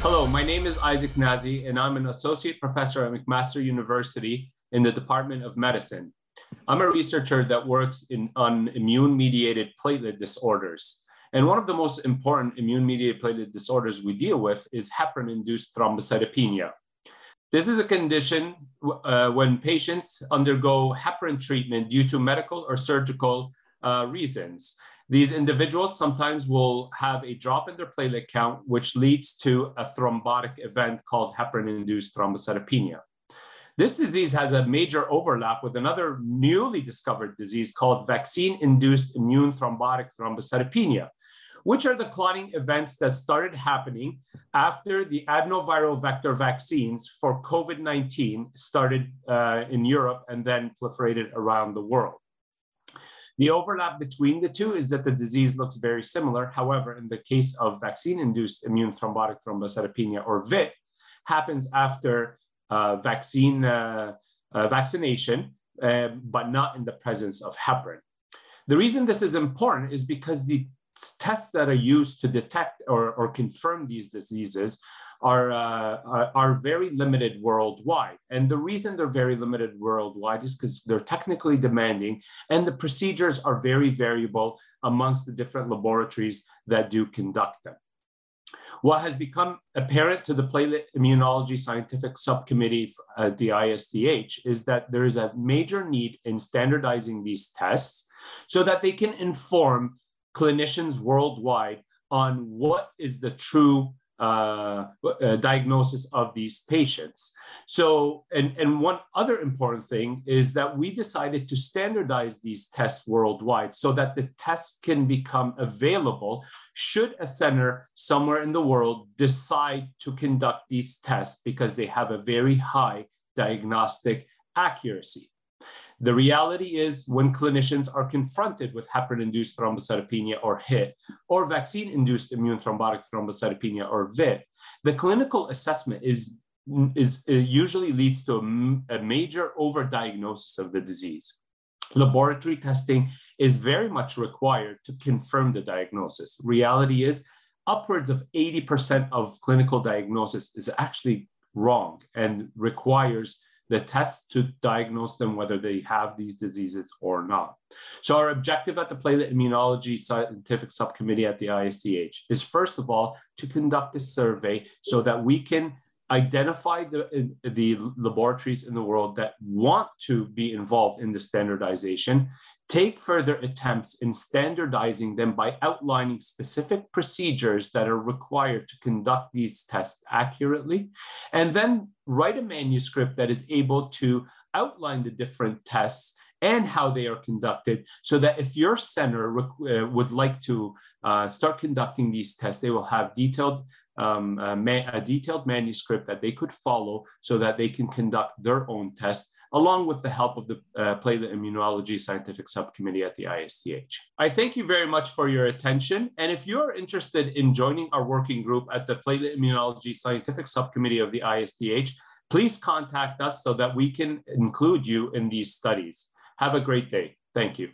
Hello, my name is Ishac Nazy, and I'm an associate professor at McMaster University in the Department of Medicine. I'm a researcher that works in, on immune mediated platelet disorders. And one of the most important immune mediated platelet disorders we deal with is heparin induced thrombocytopenia. This is a condition uh, when patients undergo heparin treatment due to medical or surgical uh, reasons. These individuals sometimes will have a drop in their platelet count, which leads to a thrombotic event called heparin induced thrombocytopenia. This disease has a major overlap with another newly discovered disease called vaccine induced immune thrombotic thrombocytopenia, which are the clotting events that started happening after the adenoviral vector vaccines for COVID 19 started uh, in Europe and then proliferated around the world. The overlap between the two is that the disease looks very similar. However, in the case of vaccine induced immune thrombotic thrombocytopenia or VITT, happens after uh, vaccine uh, uh, vaccination, uh, but not in the presence of heparin. The reason this is important is because the tests that are used to detect or, or confirm these diseases are, uh, are very limited worldwide. And the reason they're very limited worldwide is because they're technically demanding and the procedures are very variable amongst the different laboratories that do conduct them. What has become apparent to the platelet immunology scientific subcommittee at the ISTH is that there is a major need in standardizing these tests so that they can inform clinicians worldwide on what is the true uh, uh, Uh, uh, diagnosis of these patients. So, and, and one other important thing is that we decided to standardize these tests worldwide so that the tests can become available should a center somewhere in the world decide to conduct these tests because they have a very high diagnostic accuracy. The reality is when clinicians are confronted with heparin-induced thrombocytopenia or HIT, or vaccine-induced immune thrombotic thrombocytopenia or VITT, the clinical assessment is, is usually leads to a, a major overdiagnosis of the disease. Laboratory testing is very much required to confirm the diagnosis. Reality is upwards of 80% of clinical diagnosis is actually wrong and requires the tests to diagnose them whether they have these diseases or not. So our objective at the Platelet Immunology Scientific Subcommittee at the ISTH is first of all to conduct a survey so that we can identify the, the laboratories in the world that want to be involved in the standardization. Take further attempts in standardizing them by outlining specific procedures that are required to conduct these tests accurately, and then write a manuscript that is able to outline the different tests and how they are conducted so that if your center uh, would like to uh, start conducting these tests, they will have detailed um, a, a detailed manuscript that they could follow so that they can conduct their own tests along with the help of the uh, Platelet Immunology Scientific Subcommittee at the ISTH. I thank you very much for your attention. And if you're interested in joining our working group at the Platelet Immunology Scientific Subcommittee of the ISTH, please contact us so that we can include you in these studies. Have a great day. Thank you.